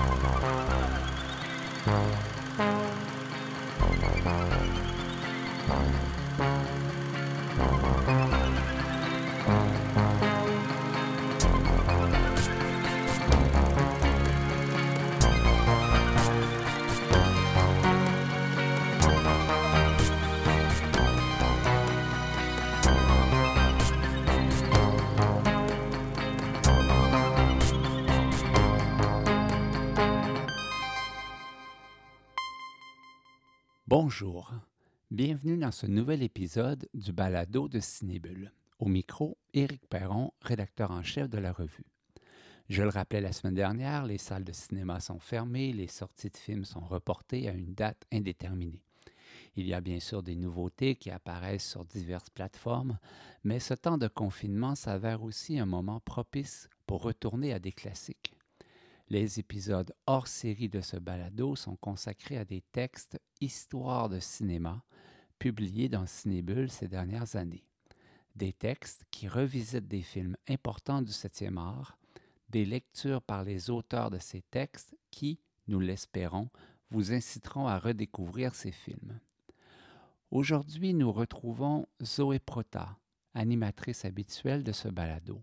Oh, no. Bonjour, bienvenue dans ce nouvel épisode du balado de Cinébule. Au micro, Éric Perron, rédacteur en chef de la revue. Je le rappelais la semaine dernière, les salles de cinéma sont fermées, les sorties de films sont reportées à une date indéterminée. Il y a bien sûr des nouveautés qui apparaissent sur diverses plateformes, mais ce temps de confinement s'avère aussi un moment propice pour retourner à des classiques. Les épisodes hors série de ce balado sont consacrés à des textes histoire de cinéma publiés dans Cinébule ces dernières années. Des textes qui revisitent des films importants du 7e art, des lectures par les auteurs de ces textes qui, nous l'espérons, vous inciteront à redécouvrir ces films. Aujourd'hui, nous retrouvons Zoé Prota, animatrice habituelle de ce balado.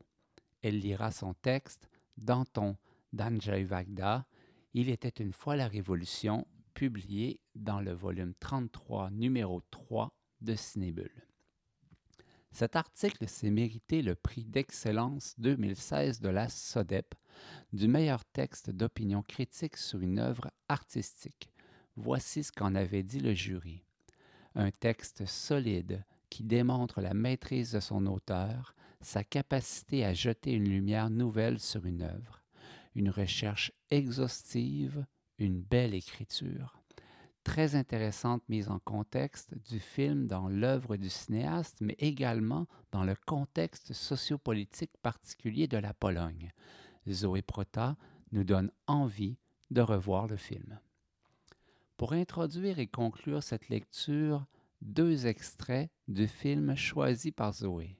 Elle lira son texte Danton d'Andrzej Wagda, Il était une fois la Révolution, publié dans le volume 33, numéro 3 de Cinébule. Cet article s'est mérité le prix d'excellence 2016 de la SODEP du meilleur texte d'opinion critique sur une œuvre artistique. Voici ce qu'en avait dit le jury. Un texte solide qui démontre la maîtrise de son auteur, sa capacité à jeter une lumière nouvelle sur une œuvre une recherche exhaustive, une belle écriture. Très intéressante mise en contexte du film dans l'œuvre du cinéaste, mais également dans le contexte sociopolitique particulier de la Pologne. Zoé Prota nous donne envie de revoir le film. Pour introduire et conclure cette lecture, deux extraits du film choisi par Zoé.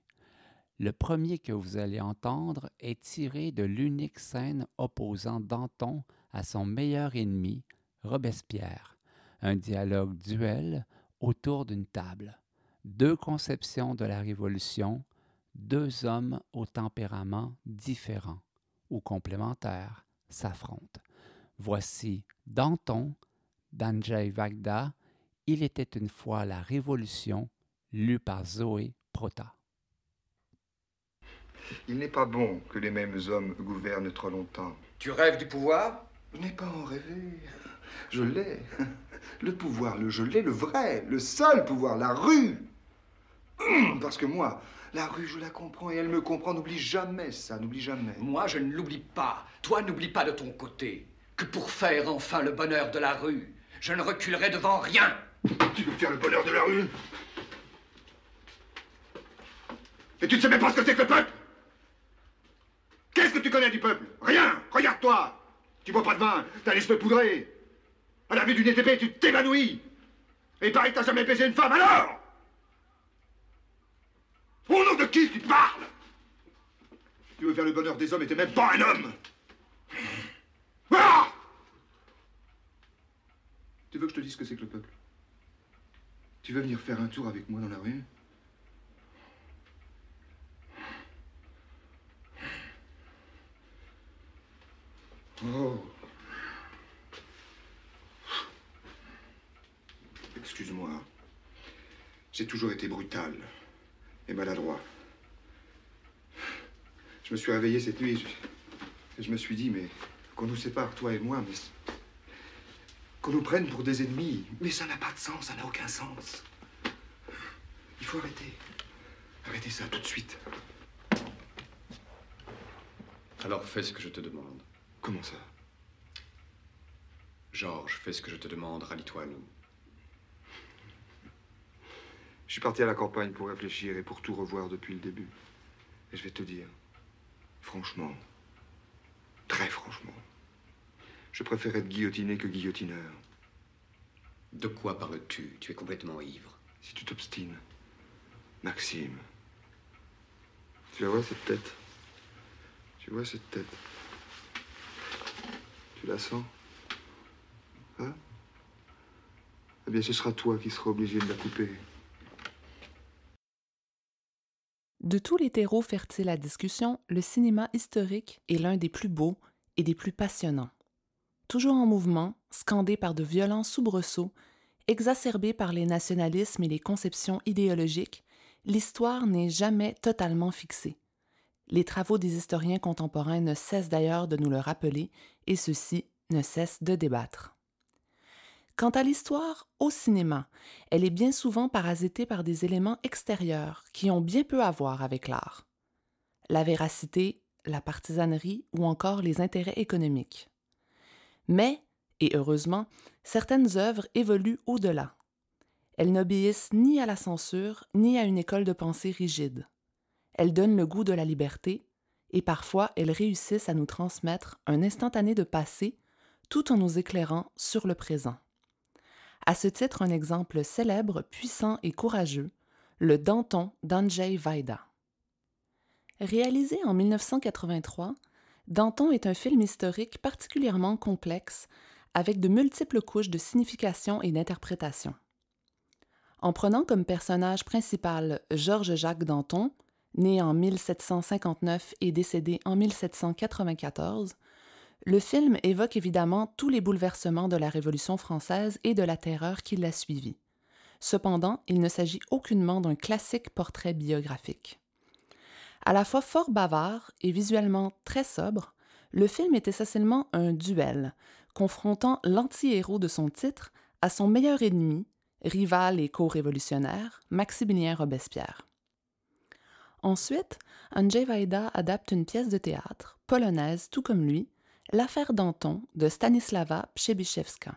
Le premier que vous allez entendre est tiré de l'unique scène opposant Danton à son meilleur ennemi, Robespierre, un dialogue duel autour d'une table. Deux conceptions de la Révolution, deux hommes au tempérament différent ou complémentaires s'affrontent. Voici Danton d'Andrzej Wagda, Il était une fois la Révolution, lu par Zoé Prota. Il n'est pas bon que les mêmes hommes gouvernent trop longtemps. Tu rêves du pouvoir? Je n'ai pas en rêvé. Je l'ai. Le pouvoir, le je l'ai, le vrai, le seul pouvoir, la rue. Parce que moi, la rue, je la comprends et elle me comprend. N'oublie jamais ça, n'oublie jamais. Moi, je ne l'oublie pas. Toi, n'oublie pas de ton côté que pour faire enfin le bonheur de la rue, je ne reculerai devant rien. Tu veux faire le bonheur de la rue? Et tu ne sais même pas ce que c'est que le peuple? Qu'est-ce que tu connais du peuple? Rien! Regarde-toi! Tu bois pas de vin, t'as l'esprit poudré. À la vue d'une ETP, tu t'évanouis. Et pareil que t'as jamais baisé une femme, alors! Au nom de qui tu parles? Tu veux faire le bonheur des hommes et t'es même pas un homme! Ah! Tu veux que je te dise ce que c'est que le peuple? Tu veux venir faire un tour avec moi dans la rue? Oh. Excuse-moi. J'ai toujours été brutal et maladroit. Je me suis réveillé cette nuit et je, me suis dit, mais qu'on nous sépare, toi et moi, mais qu'on nous prenne pour des ennemis. Mais ça n'a pas de sens, ça n'a aucun sens. Il faut arrêter. Arrêtez ça tout de suite. Alors fais ce que je te demande. Comment ça? Georges, fais ce que je te demande, rallie-toi à nous. Je suis parti à la campagne pour réfléchir et pour tout revoir depuis le début. Et je vais te dire, franchement, très franchement, je préfère être guillotiné que guillotineur. De quoi parles-tu? Tu es complètement ivre. Si tu t'obstines, Maxime, tu vois cette tête? Tu vois cette tête? De tous les terreaux fertiles à discussion, le cinéma historique est l'un des plus beaux et des plus passionnants. Toujours en mouvement, scandé par de violents soubresauts, exacerbé par les nationalismes et les conceptions idéologiques, l'histoire n'est jamais totalement fixée. Les travaux des historiens contemporains ne cessent d'ailleurs de nous le rappeler, et ceux-ci ne cessent de débattre. Quant à l'histoire, au cinéma, elle est bien souvent parasitée par des éléments extérieurs qui ont bien peu à voir avec l'art. La véracité, la partisanerie ou encore les intérêts économiques. Mais, et heureusement, certaines œuvres évoluent au-delà. Elles n'obéissent ni à la censure, ni à une école de pensée rigide. Elles donnent le goût de la liberté, et parfois elles réussissent à nous transmettre un instantané de passé tout en nous éclairant sur le présent. À ce titre, un exemple célèbre, puissant et courageux, le Danton d'Andrzej Wajda. Réalisé en 1983, Danton est un film historique particulièrement complexe, avec de multiples couches de signification et d'interprétation. En prenant comme personnage principal Georges-Jacques Danton, né en 1759 et décédé en 1794, le film évoque évidemment tous les bouleversements de la Révolution française et de la terreur qui l'a suivie. Cependant, il ne s'agit aucunement d'un classique portrait biographique. À la fois fort bavard et visuellement très sobre, le film est essentiellement un duel, confrontant l'anti-héros de son titre à son meilleur ennemi, rival et co-révolutionnaire, Maximilien Robespierre. Ensuite, Andrzej Wajda adapte une pièce de théâtre, polonaise tout comme lui, L'affaire Danton de Stanislawa Przebyszewska.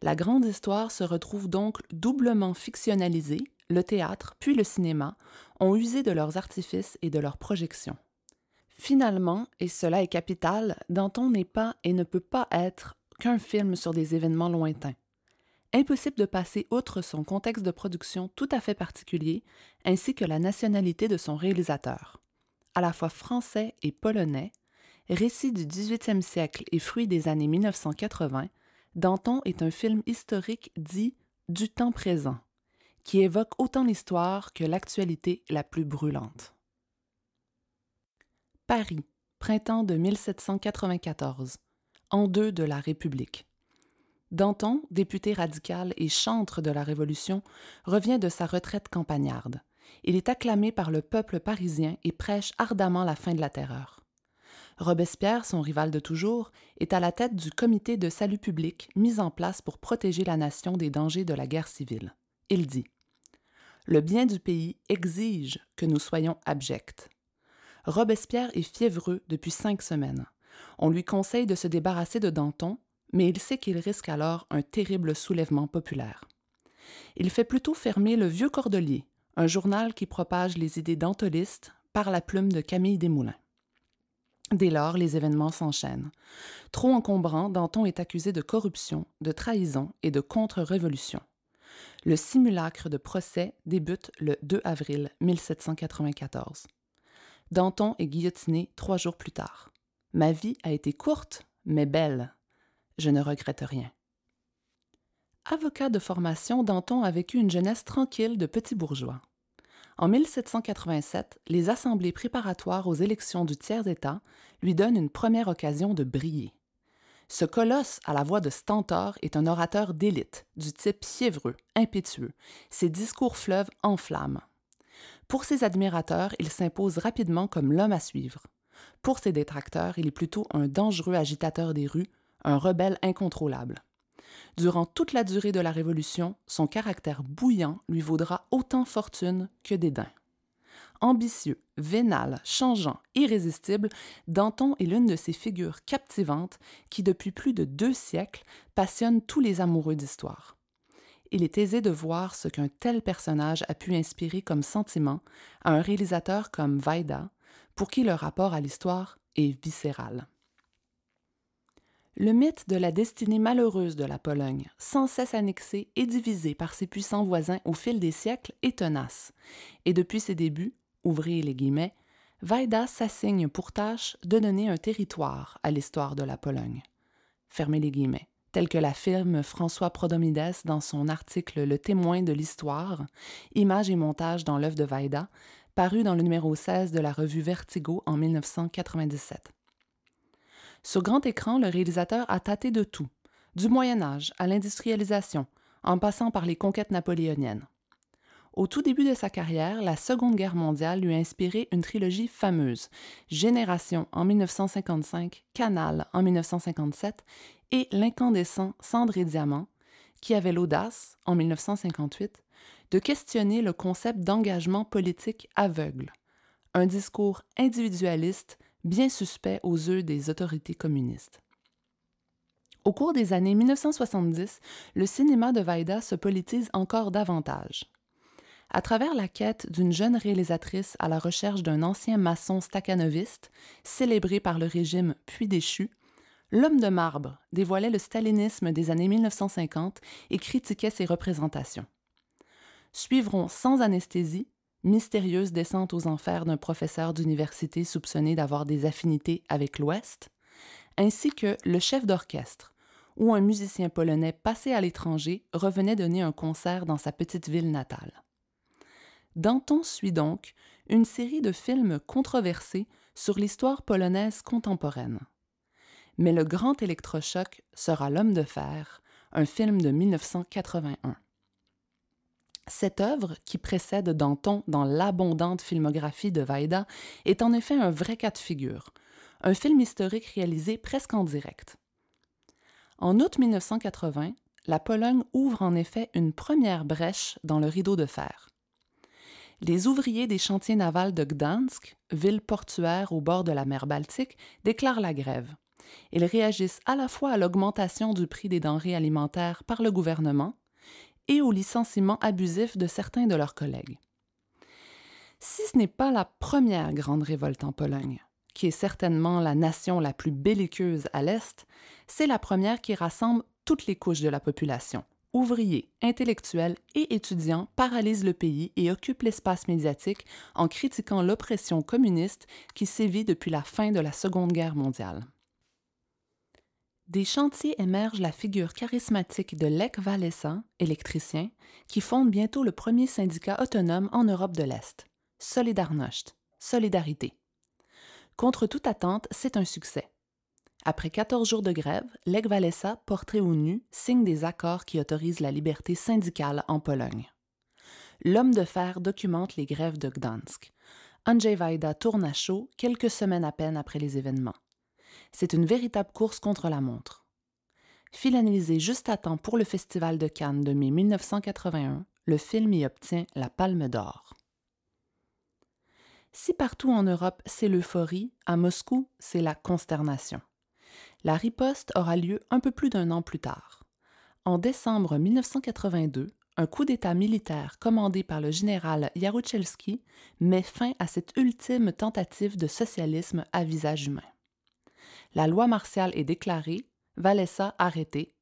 La grande histoire se retrouve donc doublement fictionnalisée, le théâtre puis le cinéma ont usé de leurs artifices et de leurs projections. Finalement, et cela est capital, Danton n'est pas et ne peut pas être qu'un film sur des événements lointains. Impossible de passer outre son contexte de production tout à fait particulier, ainsi que la nationalité de son réalisateur. À la fois français et polonais, Récit du 18e siècle et fruit des années 1980, Danton est un film historique dit du temps présent, qui évoque autant l'histoire que l'actualité la plus brûlante. Paris, printemps de 1794, en deux de la République. Danton, député radical et chantre de la Révolution, revient de sa retraite campagnarde. Il est acclamé par le peuple parisien et prêche ardemment la fin de la terreur. Robespierre, son rival de toujours, est à la tête du comité de salut public mis en place pour protéger la nation des dangers de la guerre civile. Il dit Le bien du pays exige que nous soyons abjects. Robespierre est fiévreux depuis cinq semaines. On lui conseille de se débarrasser de Danton, mais il sait qu'il risque alors un terrible soulèvement populaire. Il fait plutôt fermer le Vieux Cordelier, un journal qui propage les idées dantolistes, par la plume de Camille Desmoulins. Dès lors, les événements s'enchaînent. Trop encombrant, Danton est accusé de corruption, de trahison et de contre-révolution. Le simulacre de procès débute le 2 avril 1794. Danton est guillotiné trois jours plus tard. Ma vie a été courte, mais belle. Je ne regrette rien. Avocat de formation, Danton a vécu une jeunesse tranquille de petit bourgeois. En 1787, les assemblées préparatoires aux élections du tiers-État lui donnent une première occasion de briller. Ce colosse à la voix de stentor est un orateur d'élite, du type fiévreux, impétueux. Ses discours fleuves enflamment. Pour ses admirateurs, il s'impose rapidement comme l'homme à suivre. Pour ses détracteurs, il est plutôt un dangereux agitateur des rues, un rebelle incontrôlable. Durant toute la durée de la Révolution, son caractère bouillant lui vaudra autant fortune que dédain. Ambitieux, vénal, changeant, irrésistible, Danton est l'une de ces figures captivantes qui, depuis plus de deux siècles, passionnent tous les amoureux d'histoire. Il est aisé de voir ce qu'un tel personnage a pu inspirer comme sentiment à un réalisateur comme Vaida, pour qui le rapport à l'histoire est viscéral. Le mythe de la destinée malheureuse de la Pologne, sans cesse annexée et divisée par ses puissants voisins au fil des siècles, est tenace. Et depuis ses débuts, ouvrez les guillemets, Vaida s'assigne pour tâche de donner un territoire à l'histoire de la Pologne. fermez les guillemets, tel que l'affirme François Prodomides dans son article Le témoin de l'histoire, images et montages dans l'œuvre de Vaida, paru dans le numéro 16 de la revue Vertigo en 1997. Sur grand écran, le réalisateur a tâté de tout, du Moyen Âge à l'industrialisation, en passant par les conquêtes napoléoniennes. Au tout début de sa carrière, la Seconde Guerre mondiale lui a inspiré une trilogie fameuse, Génération en 1955, Canal en 1957 et L'incandescent Cendre et Diamant, qui avait l'audace, en 1958, de questionner le concept d'engagement politique aveugle, un discours individualiste bien suspect aux yeux des autorités communistes. Au cours des années 1970, le cinéma de Vaida se politise encore davantage. À travers la quête d'une jeune réalisatrice à la recherche d'un ancien maçon stakhanoviste, célébré par le régime puis déchu, L'homme de marbre dévoilait le stalinisme des années 1950 et critiquait ses représentations. Suivront sans anesthésie, mystérieuse descente aux enfers d'un professeur d'université soupçonné d'avoir des affinités avec l'Ouest, ainsi que Le chef d'orchestre, où un musicien polonais passé à l'étranger revenait donner un concert dans sa petite ville natale. Danton suit donc une série de films controversés sur l'histoire polonaise contemporaine. Mais le grand électrochoc sera L'homme de fer, un film de 1981. Cette œuvre, qui précède Danton dans l'abondante filmographie de Vaida, est en effet un vrai cas de figure, un film historique réalisé presque en direct. En août 1980, la Pologne ouvre en effet une première brèche dans le rideau de fer les ouvriers des chantiers navals de Gdansk, ville portuaire au bord de la mer Baltique, déclarent la grève. Ils réagissent à la fois à l'augmentation du prix des denrées alimentaires par le gouvernement et au licenciement abusif de certains de leurs collègues. Si ce n'est pas la première grande révolte en Pologne, qui est certainement la nation la plus belliqueuse à l'Est, c'est la première qui rassemble toutes les couches de la population, ouvriers, intellectuels et étudiants paralysent le pays et occupent l'espace médiatique en critiquant l'oppression communiste qui sévit depuis la fin de la Seconde Guerre mondiale. Des chantiers émerge la figure charismatique de Lech Walesa, électricien, qui fonde bientôt le premier syndicat autonome en Europe de l'Est, Solidarność, Solidarité. Contre toute attente, c'est un succès. Après 14 jours de grève, Lech Walesa, portrait au nu, signe des accords qui autorisent la liberté syndicale en Pologne. L'homme de fer documente les grèves de Gdansk. Andrzej Wajda tourne à chaud quelques semaines à peine après les événements. C'est une véritable course contre la montre. Finalisé juste à temps pour le Festival de Cannes de mai 1981, le film y obtient la Palme d'Or. Si partout en Europe c'est l'euphorie, à Moscou c'est la consternation. La riposte aura lieu un peu plus d'un an plus tard. En décembre 1982, un coup d'État militaire commandé par le général Jaruzelski met fin à cette ultime tentative de socialisme à visage humain. La loi martiale est déclarée, Valessa arrêté.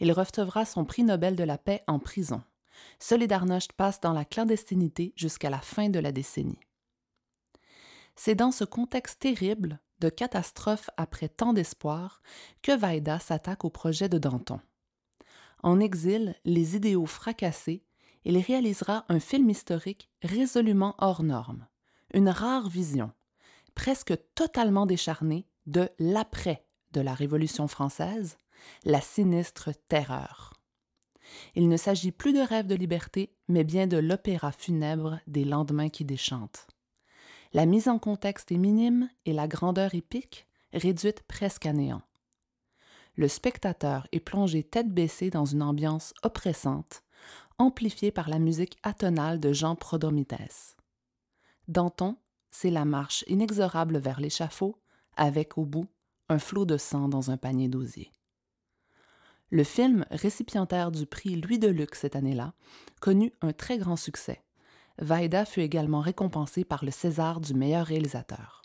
Il recevra son prix Nobel de la paix en prison. Solidarność passe dans la clandestinité jusqu'à la fin de la décennie. C'est dans ce contexte terrible de catastrophe après tant d'espoir que Vaida s'attaque au projet de Danton. En exil, les idéaux fracassés, il réalisera un film historique résolument hors norme, une rare vision, presque totalement décharnée, de l'après de la Révolution française, la sinistre terreur. Il ne s'agit plus de rêve de liberté, mais bien de l'opéra funèbre des lendemains qui déchantent. La mise en contexte est minime et la grandeur épique réduite presque à néant. Le spectateur est plongé tête baissée dans une ambiance oppressante, amplifiée par la musique atonale de Jean Prodomites. Danton, c'est la marche inexorable vers l'échafaud, avec au bout un flot de sang dans un panier d'osier. Le film, récipiendaire du prix Louis de Luc cette année-là, connut un très grand succès. Vaida fut également récompensé par le César du meilleur réalisateur.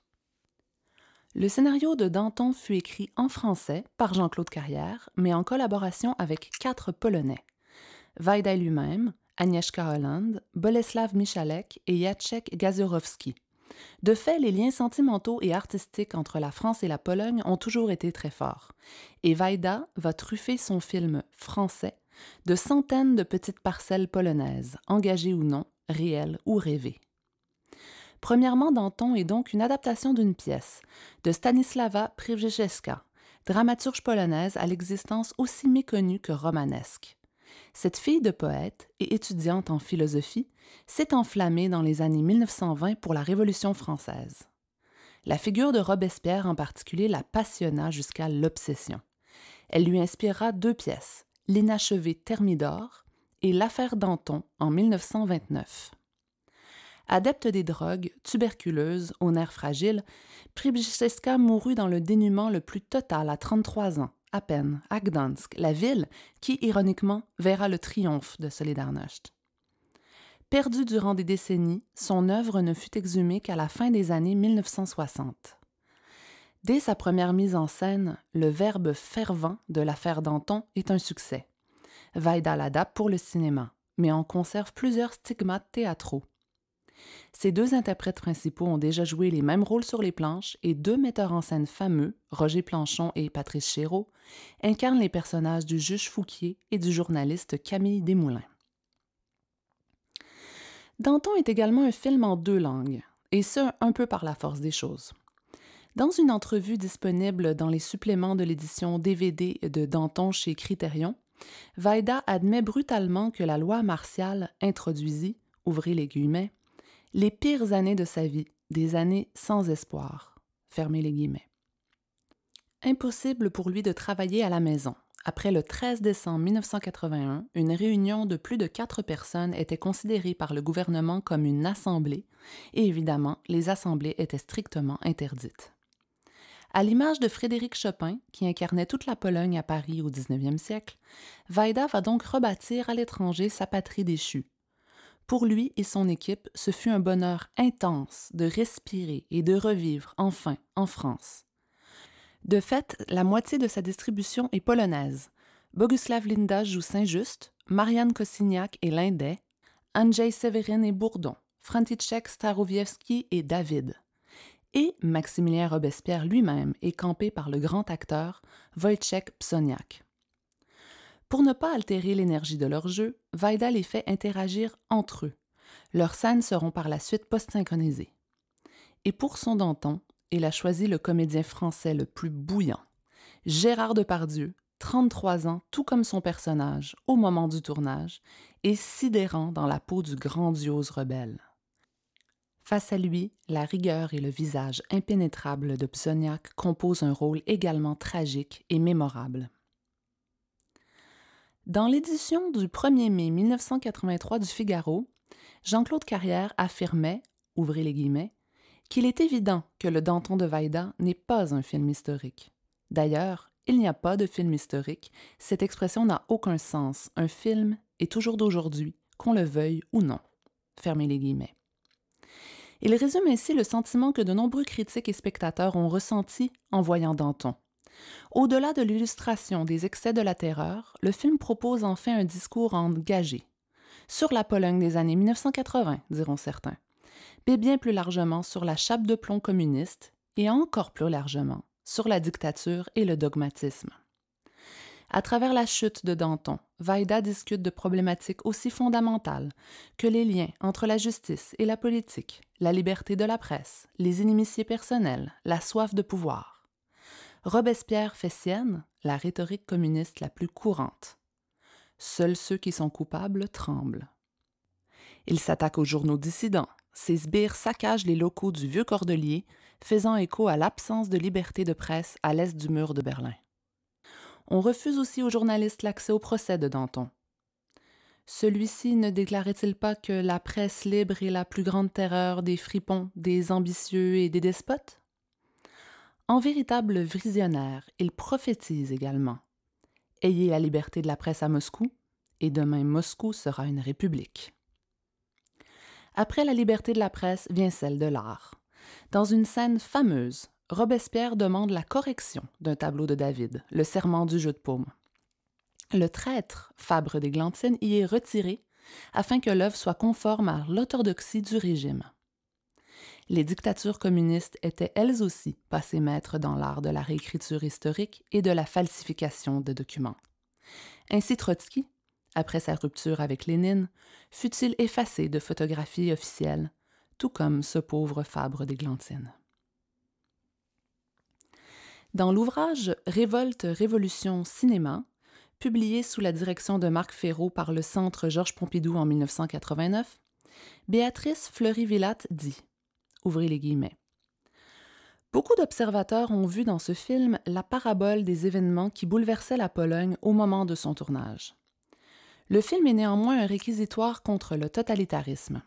Le scénario de Danton fut écrit en français par Jean-Claude Carrière, mais en collaboration avec quatre Polonais. Vaida lui-même, Agnieszka Holland, Boleslav Michalek et Jacek Gazurowski, De fait, les liens sentimentaux et artistiques entre la France et la Pologne ont toujours été très forts, et Vaida va truffer son film français de centaines de petites parcelles polonaises, engagées ou non, réelles ou rêvées. Premièrement, Danton est donc une adaptation d'une pièce de Stanislawa Przewalska, dramaturge polonaise à l'existence aussi méconnue que romanesque. Cette fille de poète et étudiante en philosophie s'est enflammée dans les années 1920 pour la Révolution française. La figure de Robespierre en particulier la passionna jusqu'à l'obsession. Elle lui inspira deux pièces, L'inachevé Thermidor et L'affaire Danton en 1929. Adepte des drogues, tuberculeuse, aux nerfs fragiles, Przybyszeska mourut dans le dénuement le plus total à 33 ans, à peine, Gdansk, la ville qui, ironiquement, verra le triomphe de Solidarność. Perdue durant des décennies, son œuvre ne fut exhumée qu'à la fin des années 1960. Dès sa première mise en scène, le verbe fervent de l'affaire Danton est un succès. Vaida l'adapte pour le cinéma, mais en conserve plusieurs stigmates théâtraux. Ces deux interprètes principaux ont déjà joué les mêmes rôles sur les planches et deux metteurs en scène fameux, Roger Planchon et Patrice Chéreau, incarnent les personnages du juge Fouquier et du journaliste Camille Desmoulins. Danton est également un film en deux langues, et ce, un peu par la force des choses. Dans une entrevue disponible dans les suppléments de l'édition DVD de Danton chez Criterion, Vaida admet brutalement que la loi martiale introduisit, ouvrez les guillemets, les pires années de sa vie, des années sans espoir. Impossible pour lui de travailler à la maison. Après le 13 décembre 1981, une réunion de plus de quatre personnes était considérée par le gouvernement comme une assemblée, et évidemment, les assemblées étaient strictement interdites. À l'image de Frédéric Chopin, qui incarnait toute la Pologne à Paris au 19e siècle, Vaida va donc rebâtir à l'étranger sa patrie déchue, pour lui et son équipe, ce fut un bonheur intense de respirer et de revivre enfin en France. De fait, la moitié de sa distribution est polonaise. Boguslav Linda joue Saint-Just, Marianne Kosiniak et Lindet, Andrzej Severin et Bourdon, František Starowiewski et David. Et Maximilien Robespierre lui-même est campé par le grand acteur Wojciech Psoniak. Pour ne pas altérer l'énergie de leur jeu, Vaida les fait interagir entre eux. Leurs scènes seront par la suite post-synchronisées. Et pour son Danton, il a choisi le comédien français le plus bouillant, Gérard Depardieu, 33 ans, tout comme son personnage, au moment du tournage, et sidérant dans la peau du grandiose rebelle. Face à lui, la rigueur et le visage impénétrable de Psoniak composent un rôle également tragique et mémorable. Dans l'édition du 1er mai 1983 du Figaro, Jean-Claude Carrière affirmait, ouvrez les guillemets, qu'il est évident que le Danton de Vaida n'est pas un film historique. D'ailleurs, il n'y a pas de film historique, cette expression n'a aucun sens. Un film est toujours d'aujourd'hui, qu'on le veuille ou non. Fermez les guillemets. Il résume ainsi le sentiment que de nombreux critiques et spectateurs ont ressenti en voyant Danton. Au-delà de l'illustration des excès de la terreur, le film propose enfin un discours engagé sur la Pologne des années 1980, diront certains, mais bien plus largement sur la chape de plomb communiste et encore plus largement sur la dictature et le dogmatisme. À travers la chute de Danton, Vaida discute de problématiques aussi fondamentales que les liens entre la justice et la politique, la liberté de la presse, les inimitiés personnelles, la soif de pouvoir. Robespierre fait sienne la rhétorique communiste la plus courante. Seuls ceux qui sont coupables tremblent. Il s'attaque aux journaux dissidents. Ses sbires saccagent les locaux du Vieux Cordelier, faisant écho à l'absence de liberté de presse à l'est du mur de Berlin. On refuse aussi aux journalistes l'accès au procès de Danton. Celui-ci ne déclarait-il pas que la presse libre est la plus grande terreur des fripons, des ambitieux et des despotes? En véritable visionnaire, il prophétise également. Ayez la liberté de la presse à Moscou, et demain Moscou sera une république. Après la liberté de la presse vient celle de l'art. Dans une scène fameuse, Robespierre demande la correction d'un tableau de David, le serment du jeu de paume. Le traître, Fabre d'Églantine, y est retiré afin que l'œuvre soit conforme à l'orthodoxie du régime. Les dictatures communistes étaient elles aussi passées maîtres dans l'art de la réécriture historique et de la falsification de documents. Ainsi Trotsky, après sa rupture avec Lénine, fut-il effacé de photographies officielles, tout comme ce pauvre Fabre d'Églantine. Dans l'ouvrage Révolte, Révolution, Cinéma, publié sous la direction de Marc Ferraud par le Centre Georges Pompidou en 1989, Béatrice Fleury-Villatte dit Ouvrez les guillemets. Beaucoup d'observateurs ont vu dans ce film la parabole des événements qui bouleversaient la Pologne au moment de son tournage. Le film est néanmoins un réquisitoire contre le totalitarisme.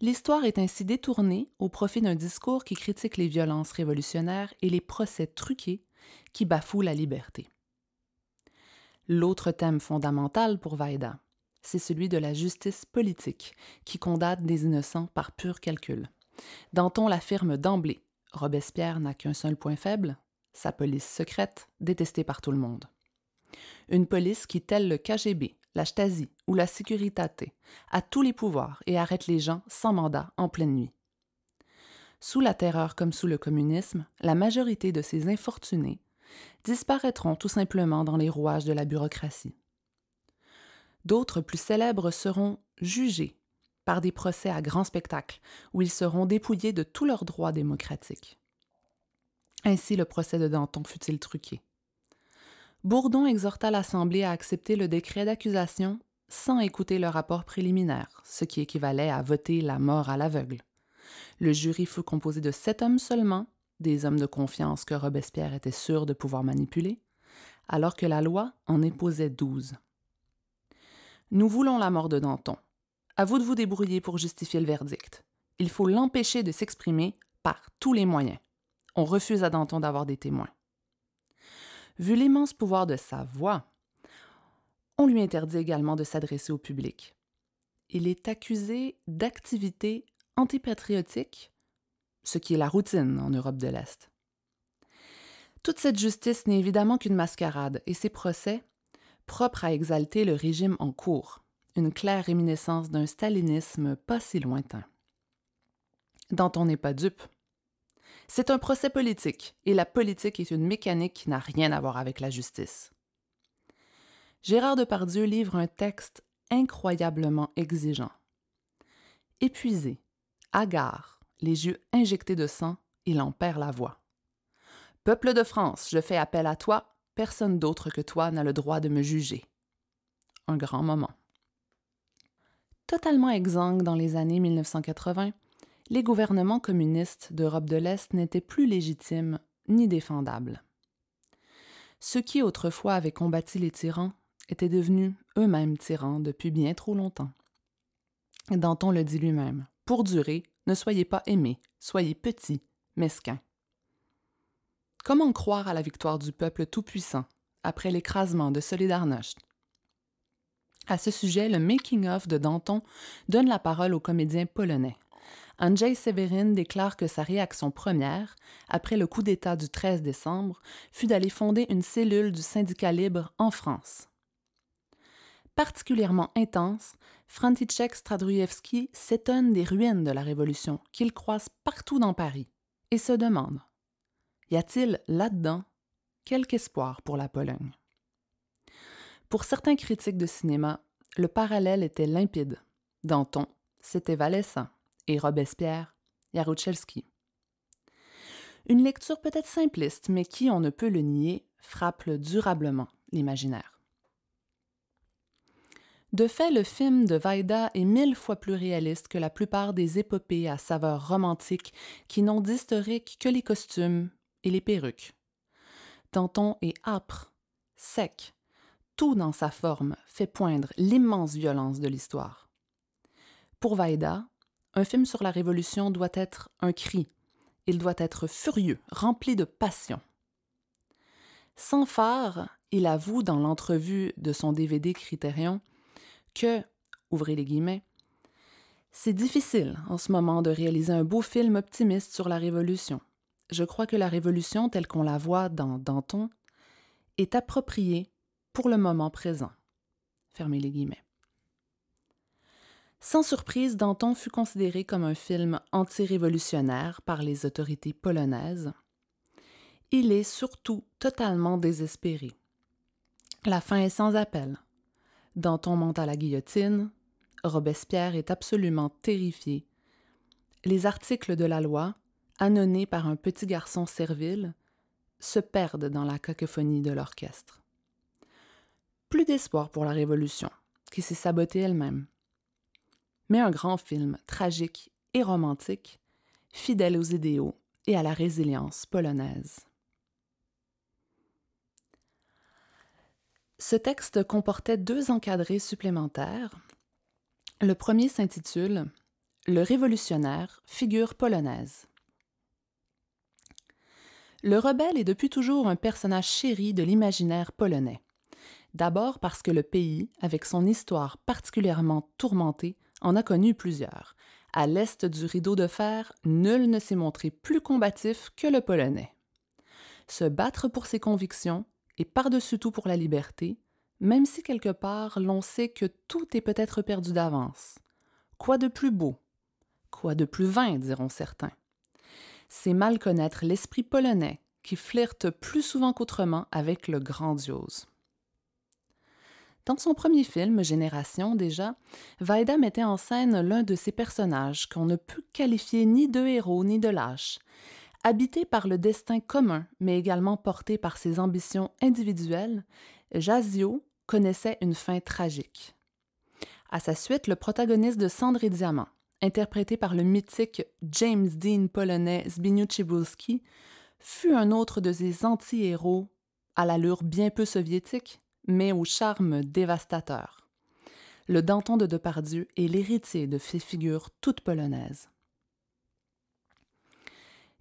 L'histoire est ainsi détournée au profit d'un discours qui critique les violences révolutionnaires et les procès truqués qui bafouent la liberté. L'autre thème fondamental pour Vaida, c'est celui de la justice politique, qui condamne des innocents par pur calcul. Danton l'affirme d'emblée, Robespierre n'a qu'un seul point faible, sa police secrète, détestée par tout le monde. Une police qui, telle le KGB, la Stasi ou la Securitate, a tous les pouvoirs et arrête les gens sans mandat en pleine nuit. Sous la terreur comme sous le communisme, la majorité de ces infortunés disparaîtront tout simplement dans les rouages de la bureaucratie. D'autres plus célèbres seront jugés par des procès à grand spectacle, où ils seront dépouillés de tous leurs droits démocratiques. Ainsi le procès de Danton fut-il truqué. Bourdon exhorta l'Assemblée à accepter le décret d'accusation sans écouter le rapport préliminaire, ce qui équivalait à voter la mort à l'aveugle. Le jury fut composé de sept hommes seulement, des hommes de confiance que Robespierre était sûr de pouvoir manipuler, alors que la loi en imposait douze. Nous voulons la mort de Danton, à vous de vous débrouiller pour justifier le verdict. Il faut l'empêcher de s'exprimer par tous les moyens. On refuse à Danton d'avoir des témoins. Vu l'immense pouvoir de sa voix, on lui interdit également de s'adresser au public. Il est accusé d'activité antipatriotique, ce qui est la routine en Europe de l'Est. Toute cette justice n'est évidemment qu'une mascarade et ses procès, propres à exalter le régime en cours, une claire réminiscence d'un stalinisme pas si lointain. Danton n'est pas dupe. C'est un procès politique, et la politique est une mécanique qui n'a rien à voir avec la justice. Gérard Depardieu livre un texte incroyablement exigeant. Épuisé, hagard, les yeux injectés de sang, il en perd la voix. Peuple de France, je fais appel à toi, personne d'autre que toi n'a le droit de me juger. Un grand moment. Totalement exsangues dans les années 1980, les gouvernements communistes d'Europe de l'Est n'étaient plus légitimes ni défendables. Ceux qui autrefois avaient combattu les tyrans étaient devenus eux-mêmes tyrans depuis bien trop longtemps. Danton le dit lui-même Pour durer, ne soyez pas aimés, soyez petits, mesquins. Comment croire à la victoire du peuple tout-puissant après l'écrasement de Solidarność à ce sujet, le making-of de Danton donne la parole au comédien polonais. Andrzej Severin déclare que sa réaction première, après le coup d'État du 13 décembre, fut d'aller fonder une cellule du syndicat libre en France. Particulièrement intense, František Stradrujewski s'étonne des ruines de la Révolution qu'il croise partout dans Paris et se demande Y a-t-il là-dedans quelque espoir pour la Pologne? Pour certains critiques de cinéma, le parallèle était limpide. Danton, c'était Valessin, et Robespierre, Jaruzelski. Une lecture peut-être simpliste, mais qui, on ne peut le nier, frappe durablement l'imaginaire. De fait, le film de Vaida est mille fois plus réaliste que la plupart des épopées à saveur romantique qui n'ont d'historique que les costumes et les perruques. Danton est âpre, sec, tout dans sa forme fait poindre l'immense violence de l'histoire. Pour Vaida, un film sur la Révolution doit être un cri. Il doit être furieux, rempli de passion. Sans phare, il avoue dans l'entrevue de son DVD Critérion que, ouvrez les guillemets, c'est difficile en ce moment de réaliser un beau film optimiste sur la Révolution. Je crois que la Révolution telle qu'on la voit dans Danton est appropriée pour le moment présent. Sans surprise, Danton fut considéré comme un film anti-révolutionnaire par les autorités polonaises. Il est surtout totalement désespéré. La fin est sans appel. Danton monte à la guillotine. Robespierre est absolument terrifié. Les articles de la loi, annonnés par un petit garçon servile, se perdent dans la cacophonie de l'orchestre. Plus d'espoir pour la Révolution, qui s'est sabotée elle-même mais un grand film tragique et romantique, fidèle aux idéaux et à la résilience polonaise. Ce texte comportait deux encadrés supplémentaires. Le premier s'intitule Le révolutionnaire, figure polonaise. Le rebelle est depuis toujours un personnage chéri de l'imaginaire polonais. D'abord parce que le pays, avec son histoire particulièrement tourmentée, en a connu plusieurs. À l'est du rideau de fer, nul ne s'est montré plus combatif que le Polonais. Se battre pour ses convictions et par-dessus tout pour la liberté, même si quelque part l'on sait que tout est peut-être perdu d'avance. Quoi de plus beau? Quoi de plus vain, diront certains? C'est mal connaître l'esprit polonais qui flirte plus souvent qu'autrement avec le grandiose. Dans son premier film, Génération déjà, Vaida mettait en scène l'un de ses personnages qu'on ne peut qualifier ni de héros ni de lâche. Habité par le destin commun, mais également porté par ses ambitions individuelles, Jazio connaissait une fin tragique. À sa suite, le protagoniste de Cendre et Diamant, interprété par le mythique James Dean polonais Zbigniew fut un autre de ces anti-héros à l'allure bien peu soviétique, mais au charme dévastateur. Le Danton de Depardieu est l'héritier de ces figures toutes polonaises.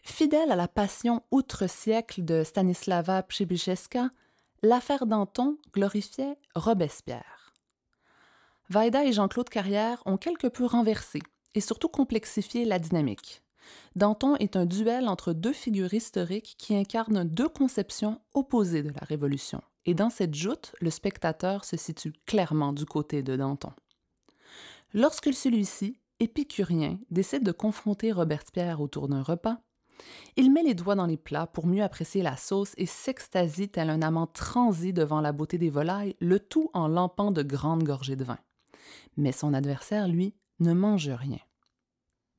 Fidèle à la passion outre-siècle de Stanislava Przybyszewska, l'affaire Danton glorifiait Robespierre. Vaida et Jean-Claude Carrière ont quelque peu renversé et surtout complexifié la dynamique. Danton est un duel entre deux figures historiques qui incarnent deux conceptions opposées de la Révolution et dans cette joute, le spectateur se situe clairement du côté de Danton. Lorsque celui-ci, épicurien, décide de confronter Robespierre autour d'un repas, il met les doigts dans les plats pour mieux apprécier la sauce et s'extasie tel un amant transi devant la beauté des volailles, le tout en lampant de grandes gorgées de vin. Mais son adversaire, lui, ne mange rien.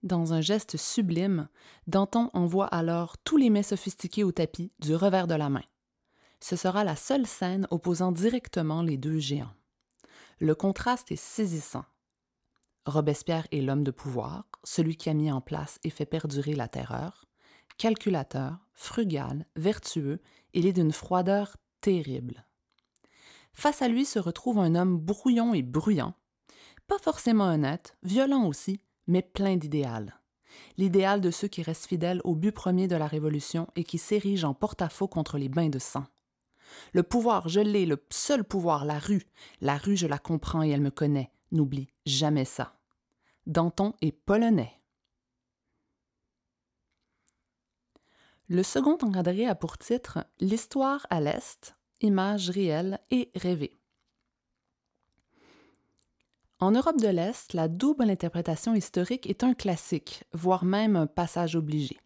Dans un geste sublime, Danton envoie alors tous les mets sophistiqués au tapis du revers de la main ce sera la seule scène opposant directement les deux géants. Le contraste est saisissant. Robespierre est l'homme de pouvoir, celui qui a mis en place et fait perdurer la terreur. Calculateur, frugal, vertueux, il est d'une froideur terrible. Face à lui se retrouve un homme brouillon et bruyant, pas forcément honnête, violent aussi, mais plein d'idéal. L'idéal de ceux qui restent fidèles au but premier de la Révolution et qui s'érigent en porte-à-faux contre les bains de sang. Le pouvoir, je l'ai, le seul pouvoir, la rue. La rue, je la comprends et elle me connaît. N'oublie jamais ça. Danton est polonais. Le second encadré a pour titre L'histoire à l'Est, images réelles et rêvées. En Europe de l'Est, la double interprétation historique est un classique, voire même un passage obligé.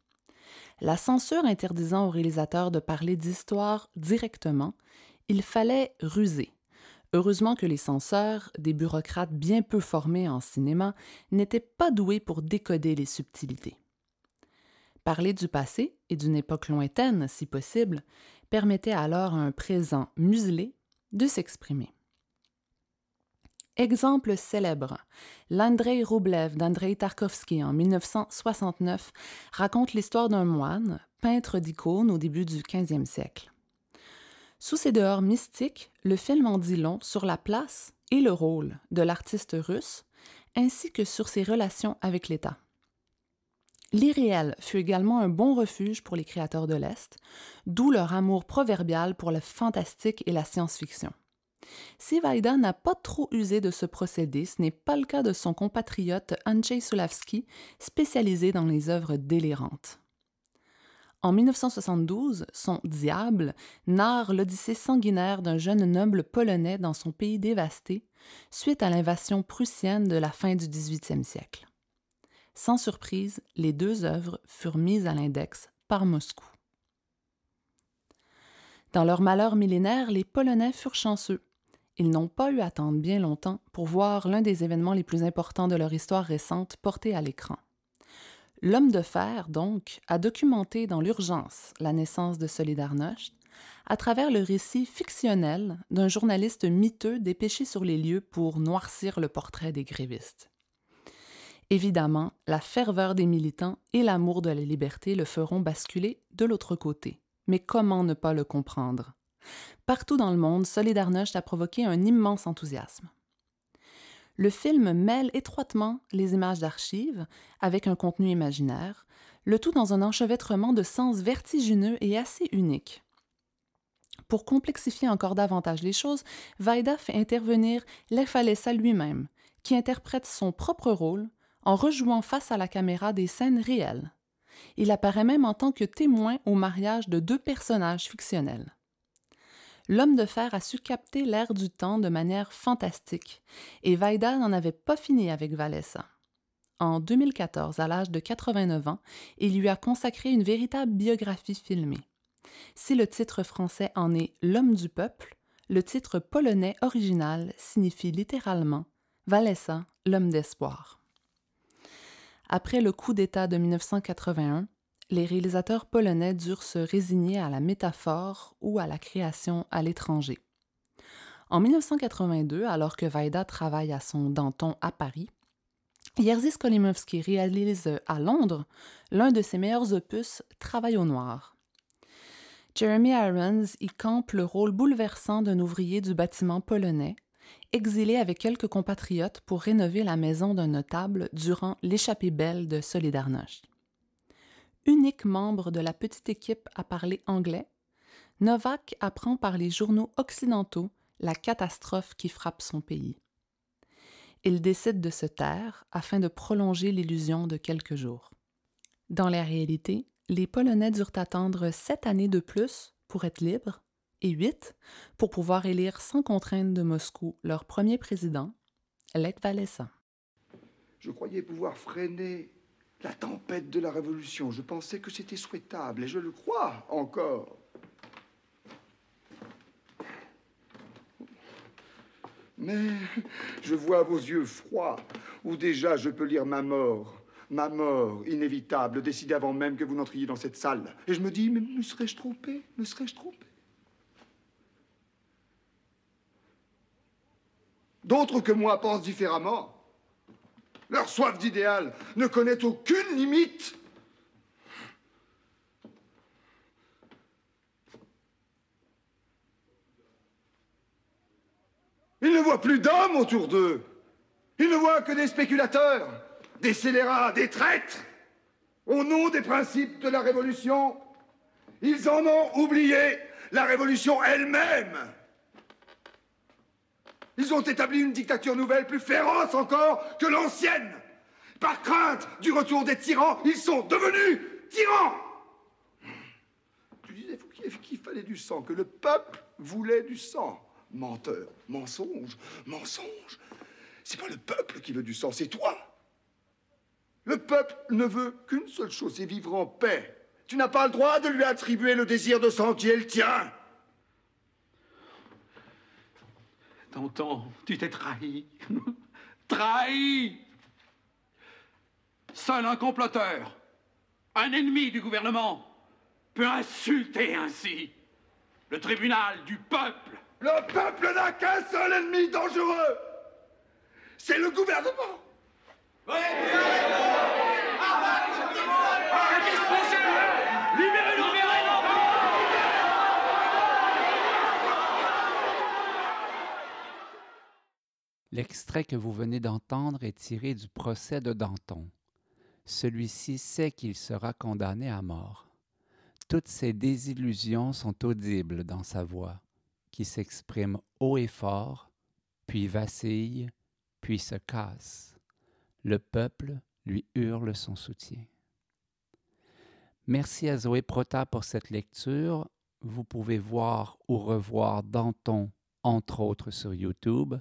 La censure interdisant aux réalisateurs de parler d'histoire directement, il fallait ruser. Heureusement que les censeurs, des bureaucrates bien peu formés en cinéma, n'étaient pas doués pour décoder les subtilités. Parler du passé et d'une époque lointaine, si possible, permettait alors à un présent muselé de s'exprimer. Exemple célèbre, l'Andrei Roublev d'Andrei Tarkovsky en 1969 raconte l'histoire d'un moine, peintre d'icônes au début du 15e siècle. Sous ses dehors mystiques, le film en dit long sur la place et le rôle de l'artiste russe, ainsi que sur ses relations avec l'État. L'irréel fut également un bon refuge pour les créateurs de l'Est, d'où leur amour proverbial pour le fantastique et la science-fiction. Si Vaida n'a pas trop usé de ce procédé, ce n'est pas le cas de son compatriote Andrzej Sulawski, spécialisé dans les œuvres délirantes. En 1972, son Diable narre l'odyssée sanguinaire d'un jeune noble polonais dans son pays dévasté suite à l'invasion prussienne de la fin du 18e siècle. Sans surprise, les deux œuvres furent mises à l'index par Moscou. Dans leur malheur millénaire, les Polonais furent chanceux. Ils n'ont pas eu à attendre bien longtemps pour voir l'un des événements les plus importants de leur histoire récente porté à l'écran. L'homme de fer, donc, a documenté dans l'urgence la naissance de Solidarność à travers le récit fictionnel d'un journaliste miteux dépêché sur les lieux pour noircir le portrait des grévistes. Évidemment, la ferveur des militants et l'amour de la liberté le feront basculer de l'autre côté. Mais comment ne pas le comprendre? Partout dans le monde, Solidarność a provoqué un immense enthousiasme. Le film mêle étroitement les images d'archives avec un contenu imaginaire, le tout dans un enchevêtrement de sens vertigineux et assez unique. Pour complexifier encore davantage les choses, Vaida fait intervenir Lech lui-même, qui interprète son propre rôle en rejouant face à la caméra des scènes réelles. Il apparaît même en tant que témoin au mariage de deux personnages fictionnels. L'homme de fer a su capter l'air du temps de manière fantastique, et Vaida n'en avait pas fini avec Valessa. En 2014, à l'âge de 89 ans, il lui a consacré une véritable biographie filmée. Si le titre français en est L'homme du peuple, le titre polonais original signifie littéralement Valessa, l'homme d'espoir. Après le coup d'État de 1981, les réalisateurs polonais durent se résigner à la métaphore ou à la création à l'étranger. En 1982, alors que Vaida travaille à son Danton à Paris, Jerzy Skolimowski réalise à Londres l'un de ses meilleurs opus, Travail au noir. Jeremy Irons y campe le rôle bouleversant d'un ouvrier du bâtiment polonais, exilé avec quelques compatriotes pour rénover la maison d'un notable durant l'échappée belle de Solidarność unique membre de la petite équipe à parler anglais, Novak apprend par les journaux occidentaux la catastrophe qui frappe son pays. Il décide de se taire afin de prolonger l'illusion de quelques jours. Dans la réalité, les Polonais durent attendre sept années de plus pour être libres et huit pour pouvoir élire sans contrainte de Moscou leur premier président, Lech Walesa. Je croyais pouvoir freiner la tempête de la Révolution. Je pensais que c'était souhaitable, et je le crois encore. Mais je vois vos yeux froids, où déjà je peux lire ma mort, ma mort inévitable, décidée avant même que vous n'entriez dans cette salle. Et je me dis, mais me serais-je trompé Me serais-je trompé? D'autres que moi pensent différemment. Leur soif d'idéal ne connaît aucune limite. Ils ne voient plus d'hommes autour d'eux. Ils ne voient que des spéculateurs, des scélérats, des traîtres. Au nom des principes de la Révolution, ils en ont oublié la Révolution elle-même. Ils ont établi une dictature nouvelle plus féroce encore que l'ancienne. Par crainte du retour des tyrans, ils sont devenus tyrans. Tu disais qu'il fallait du sang, que le peuple voulait du sang. Menteur, mensonge, mensonge. C'est pas le peuple qui veut du sang, c'est toi. Le peuple ne veut qu'une seule chose, c'est vivre en paix. Tu n'as pas le droit de lui attribuer le désir de sang qui est le tien. Tonton, tu t'es trahi. trahi Seul un comploteur, un ennemi du gouvernement, peut insulter ainsi le tribunal du peuple. Le peuple n'a qu'un seul ennemi dangereux. C'est le gouvernement. Oui, L'extrait que vous venez d'entendre est tiré du procès de Danton. Celui-ci sait qu'il sera condamné à mort. Toutes ses désillusions sont audibles dans sa voix, qui s'exprime haut et fort, puis vacille, puis se casse. Le peuple lui hurle son soutien. Merci à Zoé Prota pour cette lecture. Vous pouvez voir ou revoir Danton, entre autres, sur YouTube.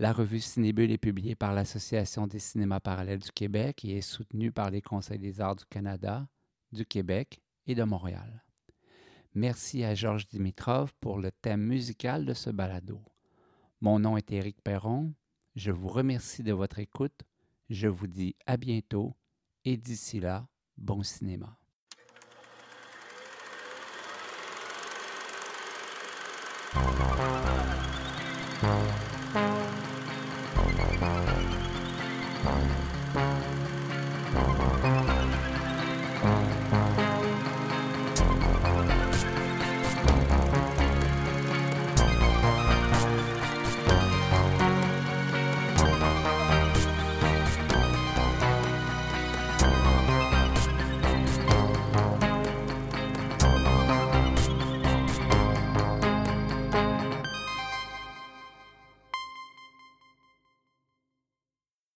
La revue Cinébule est publiée par l'Association des cinémas parallèles du Québec et est soutenue par les Conseils des arts du Canada, du Québec et de Montréal. Merci à Georges Dimitrov pour le thème musical de ce balado. Mon nom est Éric Perron. Je vous remercie de votre écoute. Je vous dis à bientôt et d'ici là, bon cinéma.